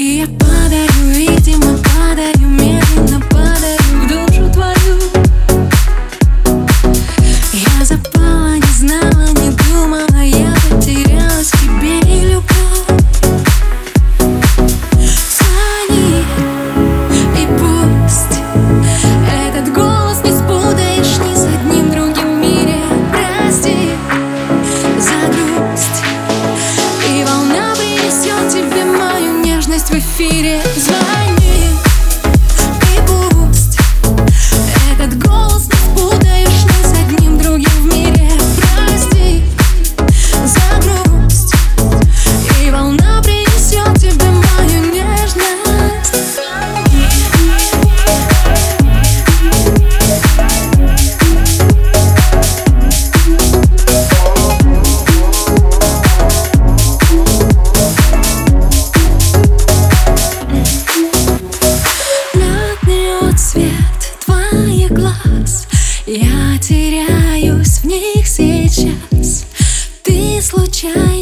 И я падаю, видимо, падаю, мимо we feed it. shine.